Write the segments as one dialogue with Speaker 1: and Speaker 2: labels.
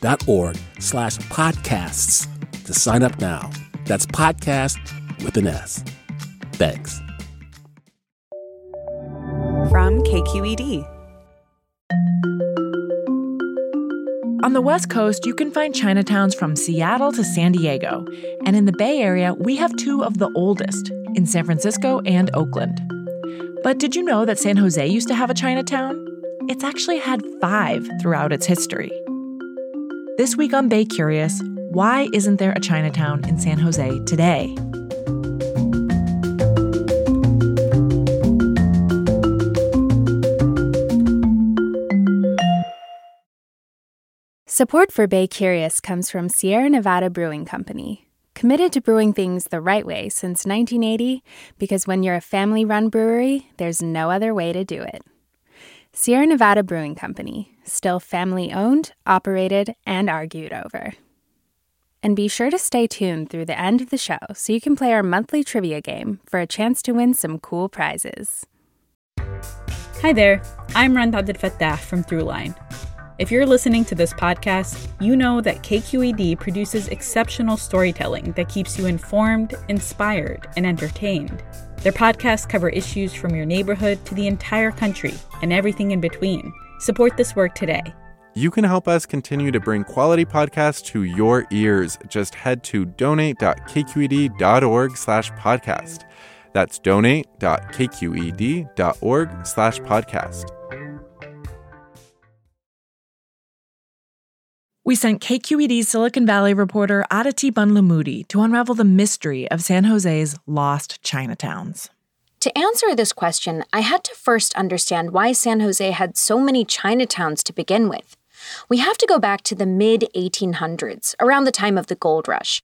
Speaker 1: donate.kqed.org slash podcasts to sign up now. That's podcast with an S. Thanks.
Speaker 2: From KQED.
Speaker 3: On the West Coast, you can find Chinatowns from Seattle to San Diego. And in the Bay Area, we have two of the oldest in San Francisco and Oakland. But did you know that San Jose used to have a Chinatown? It's actually had five throughout its history. This week on Bay Curious, why isn't there a Chinatown in San Jose today?
Speaker 4: Support for Bay Curious comes from Sierra Nevada Brewing Company, committed to brewing things the right way since 1980 because when you're a family run brewery, there's no other way to do it. Sierra Nevada Brewing Company, still family owned, operated, and argued over. And be sure to stay tuned through the end of the show so you can play our monthly trivia game for a chance to win some cool prizes.
Speaker 5: Hi there, I'm Rand Fattah from Throughline. If you're listening to this podcast, you know that KQED produces exceptional storytelling that keeps you informed, inspired, and entertained. Their podcasts cover issues from your neighborhood to the entire country and everything in between. Support this work today.
Speaker 6: You can help us continue to bring quality podcasts to your ears. Just head to donate.kqed.org slash podcast. That's donate.kqed.org slash podcast.
Speaker 3: We sent KQED Silicon Valley reporter Adhiti Bandlamudi to unravel the mystery of San Jose's lost Chinatowns.
Speaker 7: To answer this question, I had to first understand why San Jose had so many Chinatowns to begin with. We have to go back to the mid 1800s, around the time of the gold rush.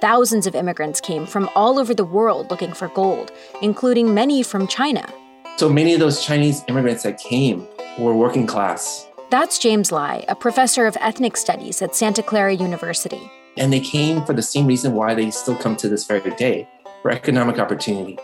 Speaker 7: Thousands of immigrants came from all over the world looking for gold, including many from China.
Speaker 8: So many of those Chinese immigrants that came were working class.
Speaker 7: That's James Lai, a professor of ethnic studies at Santa Clara University.
Speaker 8: And they came for the same reason why they still come to this very day for economic opportunity.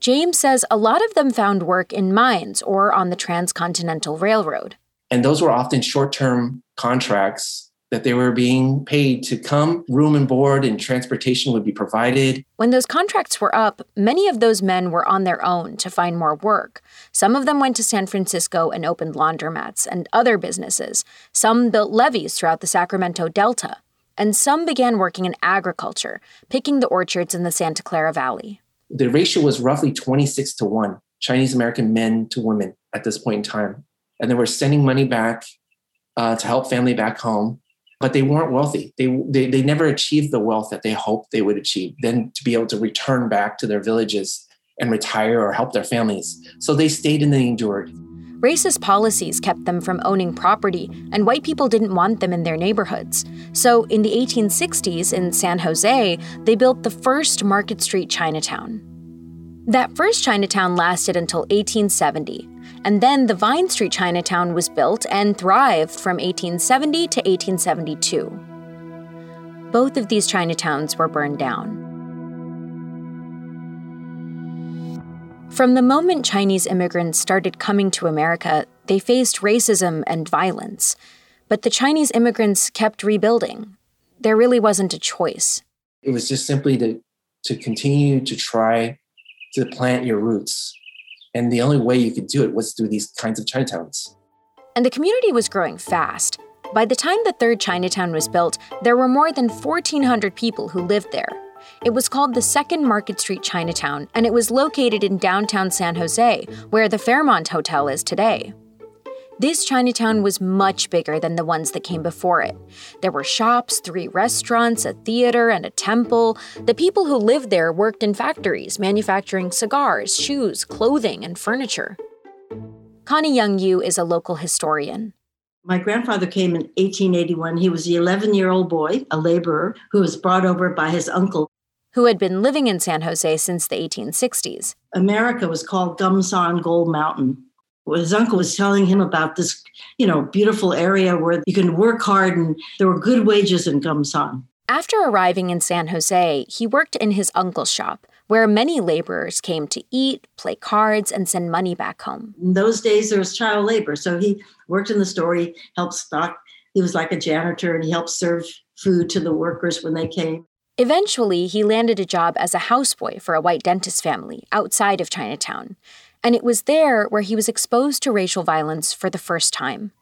Speaker 7: James says a lot of them found work in mines or on the Transcontinental Railroad.
Speaker 8: And those were often short term contracts that they were being paid to come, room and board, and transportation would be provided.
Speaker 7: When those contracts were up, many of those men were on their own to find more work. Some of them went to San Francisco and opened laundromats and other businesses. Some built levees throughout the Sacramento Delta. And some began working in agriculture, picking the orchards in the Santa Clara Valley.
Speaker 8: The ratio was roughly 26 to 1, Chinese American men to women at this point in time. And they were sending money back uh, to help family back home but they weren't wealthy. They, they, they never achieved the wealth that they hoped they would achieve, then to be able to return back to their villages and retire or help their families. So they stayed and they endured.
Speaker 7: Racist policies kept them from owning property, and white people didn't want them in their neighborhoods. So in the 1860s in San Jose, they built the first Market Street Chinatown. That first Chinatown lasted until 1870, and then the Vine Street Chinatown was built and thrived from 1870 to 1872. Both of these Chinatowns were burned down. From the moment Chinese immigrants started coming to America, they faced racism and violence. But the Chinese immigrants kept rebuilding. There really wasn't a choice.
Speaker 8: It was just simply to, to continue to try to plant your roots and the only way you could do it was through these kinds of Chinatowns.
Speaker 7: And the community was growing fast. By the time the third Chinatown was built, there were more than 1,400 people who lived there. It was called the Second Market Street Chinatown, and it was located in downtown San Jose, where the Fairmont Hotel is today. This Chinatown was much bigger than the ones that came before it. There were shops, three restaurants, a theater, and a temple. The people who lived there worked in factories, manufacturing cigars, shoes, clothing, and furniture. Connie Young Yu is a local historian.
Speaker 9: My grandfather came in 1881. He was the 11 year old boy, a laborer, who was brought over by his uncle.
Speaker 7: Who had been living in San Jose since the 1860s.
Speaker 9: America was called Gumsan Gold Mountain. His uncle was telling him about this, you know, beautiful area where you can work hard and there were good wages in Gumsan.
Speaker 7: After arriving in San Jose, he worked in his uncle's shop, where many laborers came to eat, play cards, and send money back home.
Speaker 9: In those days, there was child labor. So he worked in the store, he helped stock. He was like a janitor and he helped serve food to the workers when they came.
Speaker 7: Eventually, he landed a job as a houseboy for a white dentist family outside of Chinatown. And it was there where he was exposed to racial violence for the first time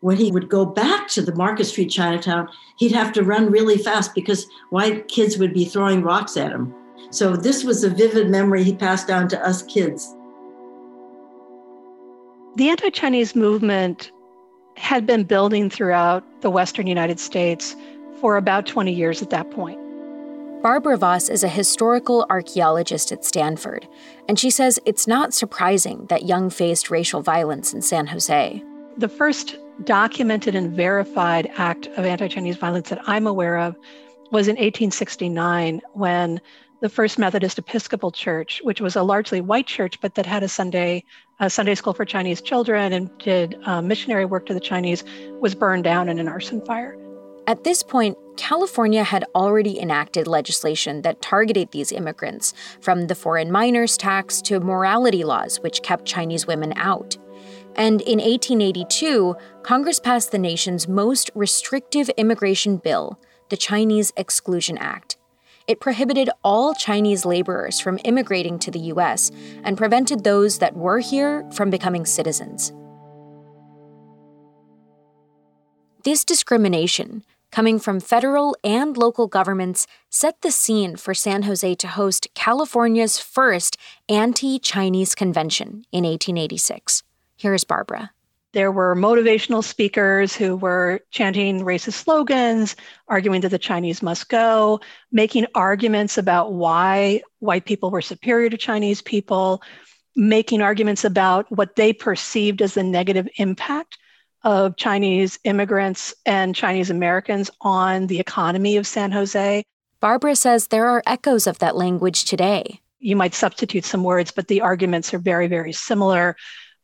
Speaker 9: when he would go back to the Market Street Chinatown, he'd have to run really fast because white kids would be throwing rocks at him. So this was a vivid memory he passed down to us kids.
Speaker 10: The anti Chinese movement had been building throughout the Western United States for about 20 years at that point.
Speaker 7: Barbara Voss is a historical archaeologist at Stanford, and she says it's not surprising that Young faced racial violence in San Jose.
Speaker 10: The first documented and verified act of anti Chinese violence that I'm aware of was in 1869 when the First Methodist Episcopal Church, which was a largely white church, but that had a Sunday a Sunday school for Chinese children and did uh, missionary work to the Chinese, was burned down in an arson fire.
Speaker 7: At this point, California had already enacted legislation that targeted these immigrants, from the foreign miners tax to morality laws, which kept Chinese women out. And in 1882, Congress passed the nation's most restrictive immigration bill, the Chinese Exclusion Act. It prohibited all Chinese laborers from immigrating to the U.S. and prevented those that were here from becoming citizens. This discrimination, coming from federal and local governments, set the scene for San Jose to host California's first anti Chinese convention in 1886. Here's Barbara.
Speaker 10: There were motivational speakers who were chanting racist slogans, arguing that the Chinese must go, making arguments about why white people were superior to Chinese people, making arguments about what they perceived as the negative impact of Chinese immigrants and Chinese Americans on the economy of San Jose.
Speaker 7: Barbara says there are echoes of that language today.
Speaker 10: You might substitute some words, but the arguments are very, very similar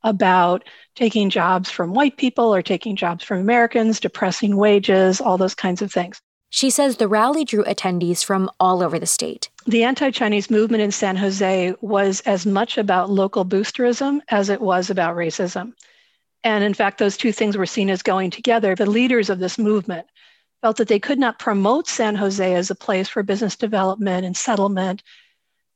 Speaker 10: about taking jobs from white people or taking jobs from Americans, depressing wages, all those kinds of things.
Speaker 7: She says the rally drew attendees from all over the state.
Speaker 10: The anti Chinese movement in San Jose was as much about local boosterism as it was about racism. And in fact, those two things were seen as going together. The leaders of this movement felt that they could not promote San Jose as a place for business development and settlement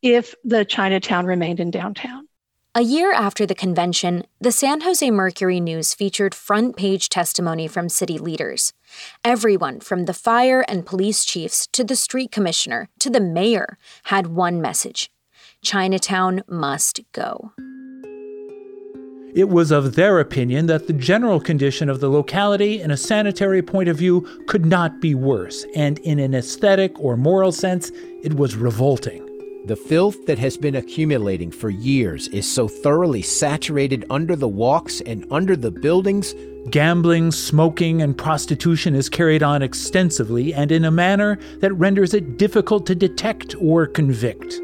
Speaker 10: if the Chinatown remained in downtown.
Speaker 7: A year after the convention, the San Jose Mercury News featured front page testimony from city leaders. Everyone from the fire and police chiefs to the street commissioner to the mayor had one message Chinatown must go.
Speaker 11: It was of their opinion that the general condition of the locality in a sanitary point of view could not be worse, and in an aesthetic or moral sense, it was revolting.
Speaker 12: The filth that has been accumulating for years is so thoroughly saturated under the walks and under the buildings.
Speaker 11: Gambling, smoking, and prostitution is carried on extensively and in a manner that renders it difficult to detect or convict.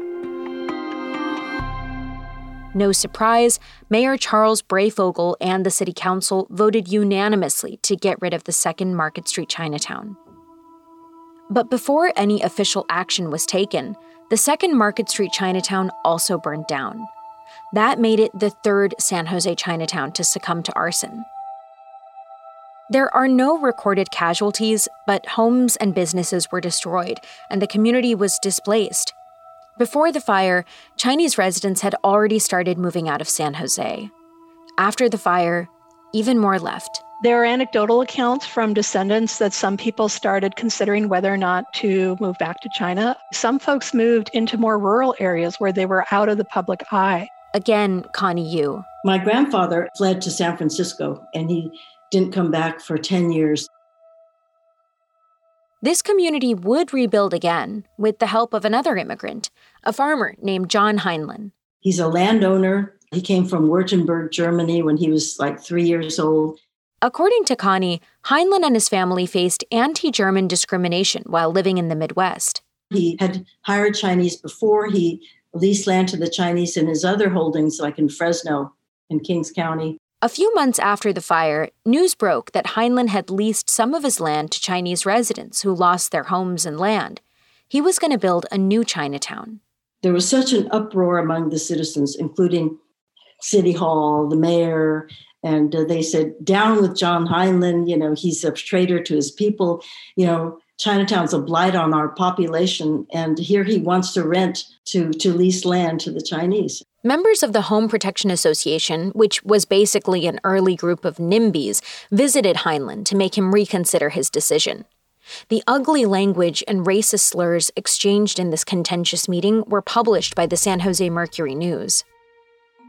Speaker 7: No surprise, Mayor Charles Breyfogle and the City Council voted unanimously to get rid of the second Market Street Chinatown. But before any official action was taken, the second Market Street Chinatown also burned down. That made it the third San Jose Chinatown to succumb to arson. There are no recorded casualties, but homes and businesses were destroyed, and the community was displaced. Before the fire, Chinese residents had already started moving out of San Jose. After the fire, even more left.
Speaker 10: There are anecdotal accounts from descendants that some people started considering whether or not to move back to China. Some folks moved into more rural areas where they were out of the public eye.
Speaker 7: Again, Connie Yu.
Speaker 9: My grandfather fled to San Francisco and he didn't come back for 10 years.
Speaker 7: This community would rebuild again with the help of another immigrant, a farmer named John Heinlen.
Speaker 9: He's a landowner. He came from Württemberg, Germany when he was like three years old.
Speaker 7: According to Connie, Heinlen and his family faced anti German discrimination while living in the Midwest.
Speaker 9: He had hired Chinese before. He leased land to the Chinese in his other holdings, like in Fresno and Kings County.
Speaker 7: A few months after the fire, news broke that Heinlen had leased some of his land to Chinese residents who lost their homes and land. He was going to build a new Chinatown.
Speaker 9: There was such an uproar among the citizens, including City Hall, the mayor, and uh, they said, Down with John Heinlen. You know, he's a traitor to his people. You know, Chinatown's a blight on our population, and here he wants to rent to, to lease land to the Chinese.
Speaker 7: Members of the Home Protection Association, which was basically an early group of NIMBYs, visited Heinlen to make him reconsider his decision. The ugly language and racist slurs exchanged in this contentious meeting were published by the San Jose Mercury News.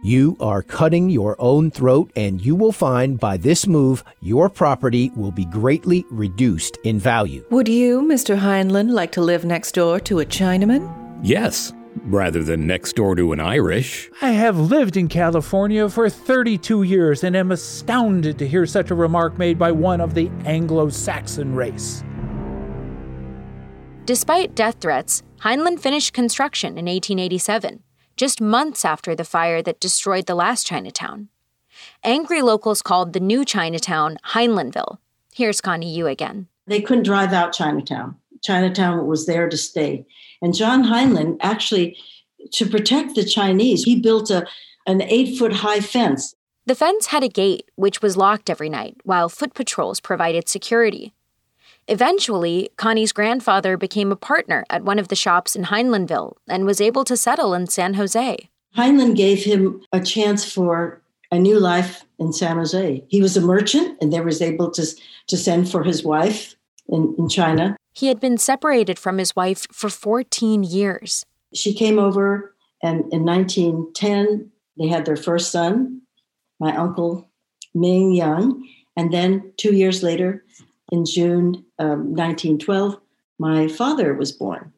Speaker 12: You are cutting your own throat, and you will find by this move your property will be greatly reduced in value.
Speaker 13: Would you, Mr. Heinlen, like to live next door to a Chinaman?
Speaker 14: Yes rather than next door to an Irish.
Speaker 11: I have lived in California for 32 years and am astounded to hear such a remark made by one of the Anglo Saxon race.
Speaker 7: Despite death threats, Heinlen finished construction in 1887, just months after the fire that destroyed the last Chinatown. Angry locals called the new Chinatown Heinlenville. Here's Connie Yu again.
Speaker 9: They couldn't drive out Chinatown. Chinatown was there to stay. And John Heinlen actually, to protect the Chinese, he built a, an eight foot high fence.
Speaker 7: The fence had a gate, which was locked every night, while foot patrols provided security. Eventually, Connie's grandfather became a partner at one of the shops in Heinlenville and was able to settle in San Jose.
Speaker 9: Heinlen gave him a chance for a new life in San Jose. He was a merchant and there was able to, to send for his wife in, in China.
Speaker 7: He had been separated from his wife for 14 years.
Speaker 9: She came over, and in 1910, they had their first son, my uncle Ming Young. And then two years later, in June um, 1912, my father was born.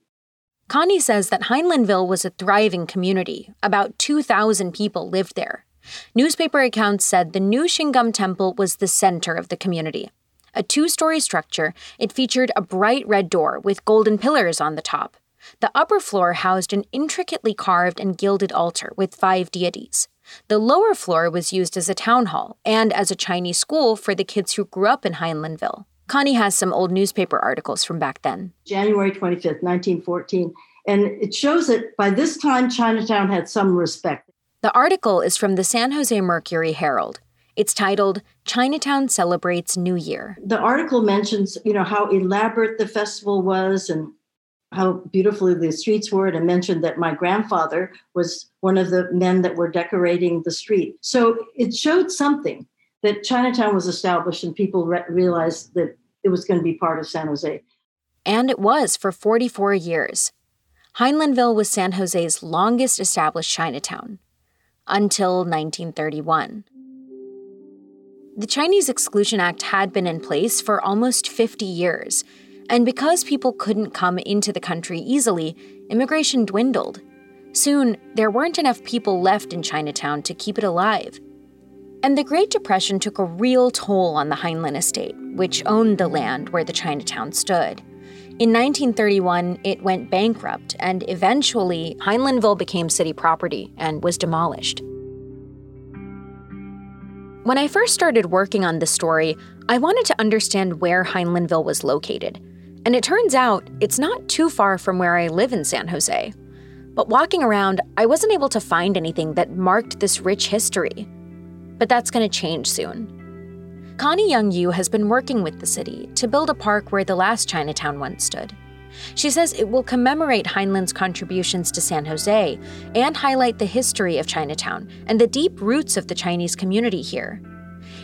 Speaker 7: Connie says that Heinlenville was a thriving community. About 2,000 people lived there. Newspaper accounts said the Ng Shing Gung Temple was the center of the community a two story structure, it featured a bright red door with golden pillars on the top. The upper floor housed an intricately carved and gilded altar with five deities. The lower floor was used as a town hall and as a Chinese school for the kids who grew up in Heinlenville. Connie has some old newspaper articles from back then.
Speaker 9: January 25th, 1914. And it shows that by this time, Chinatown had some respect.
Speaker 7: The article is from the San Jose Mercury Herald. It's titled Chinatown Celebrates New Year.
Speaker 9: The article mentions, you know, how elaborate the festival was and how beautifully the streets were and mentioned that my grandfather was one of the men that were decorating the street. So it showed something that Chinatown was established and people re- realized that it was going to be part of San Jose.
Speaker 7: And it was for 44 years. Heinlenville was San Jose's longest established Chinatown until 1931. The Chinese Exclusion Act had been in place for almost 50 years, and because people couldn't come into the country easily, immigration dwindled. Soon, there weren't enough people left in Chinatown to keep it alive. And the Great Depression took a real toll on the Heinlen estate, which owned the land where the Chinatown stood. In 1931, it went bankrupt, and eventually, Heinlenville became city property and was demolished. When I first started working on this story, I wanted to understand where Heinlenville was located. And it turns out it's not too far from where I live in San Jose. But walking around, I wasn't able to find anything that marked this rich history. But that's going to change soon. Connie Young Yu has been working with the city to build a park where the last Chinatown once stood. She says it will commemorate Heinlen's contributions to San Jose and highlight the history of Chinatown and the deep roots of the Chinese community here.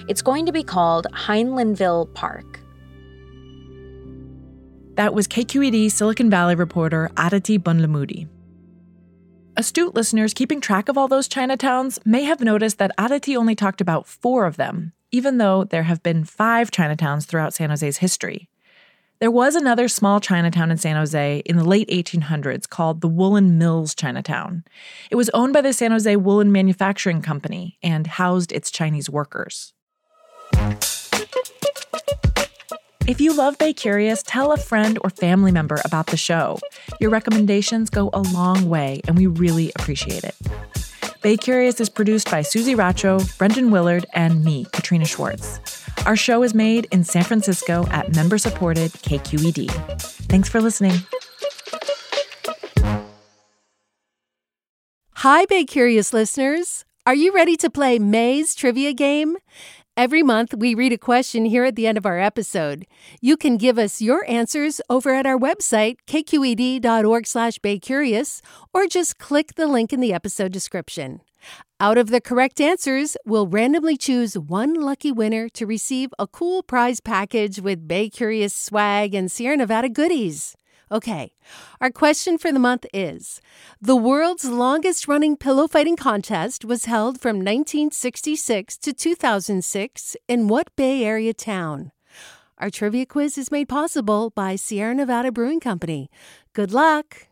Speaker 7: It's going to be called Heinlenville Park.
Speaker 3: That was KQED Silicon Valley reporter Adhiti Bandlamudi. Astute listeners keeping track of all those Chinatowns may have noticed that Adhiti only talked about four of them, even though there have been five Chinatowns throughout San Jose's history. There was another small Chinatown in San Jose in the late 1800s called the Woolen Mills Chinatown. It was owned by the San Jose Woolen Manufacturing Company and housed its Chinese workers. If you love Bay Curious, tell a friend or family member about the show. Your recommendations go a long way, and we really appreciate it. Bay Curious is produced by Suzie Racho, Brendan Willard, and me, Katrina Schwartz. Our show is made in San Francisco at member supported KQED. Thanks for listening.
Speaker 15: Hi, Bay Curious listeners. Are you ready to play May's trivia game? Every month, we read a question here at the end of our episode. You can give us your answers over at our website, kqed.org slash baycurious, or just click the link in the episode description. Out of the correct answers, we'll randomly choose one lucky winner to receive a cool prize package with Bay Curious swag and Sierra Nevada goodies. Okay, our question for the month is The world's longest running pillow fighting contest was held from 1966 to 2006 in what Bay Area town? Our trivia quiz is made possible by Sierra Nevada Brewing Company. Good luck!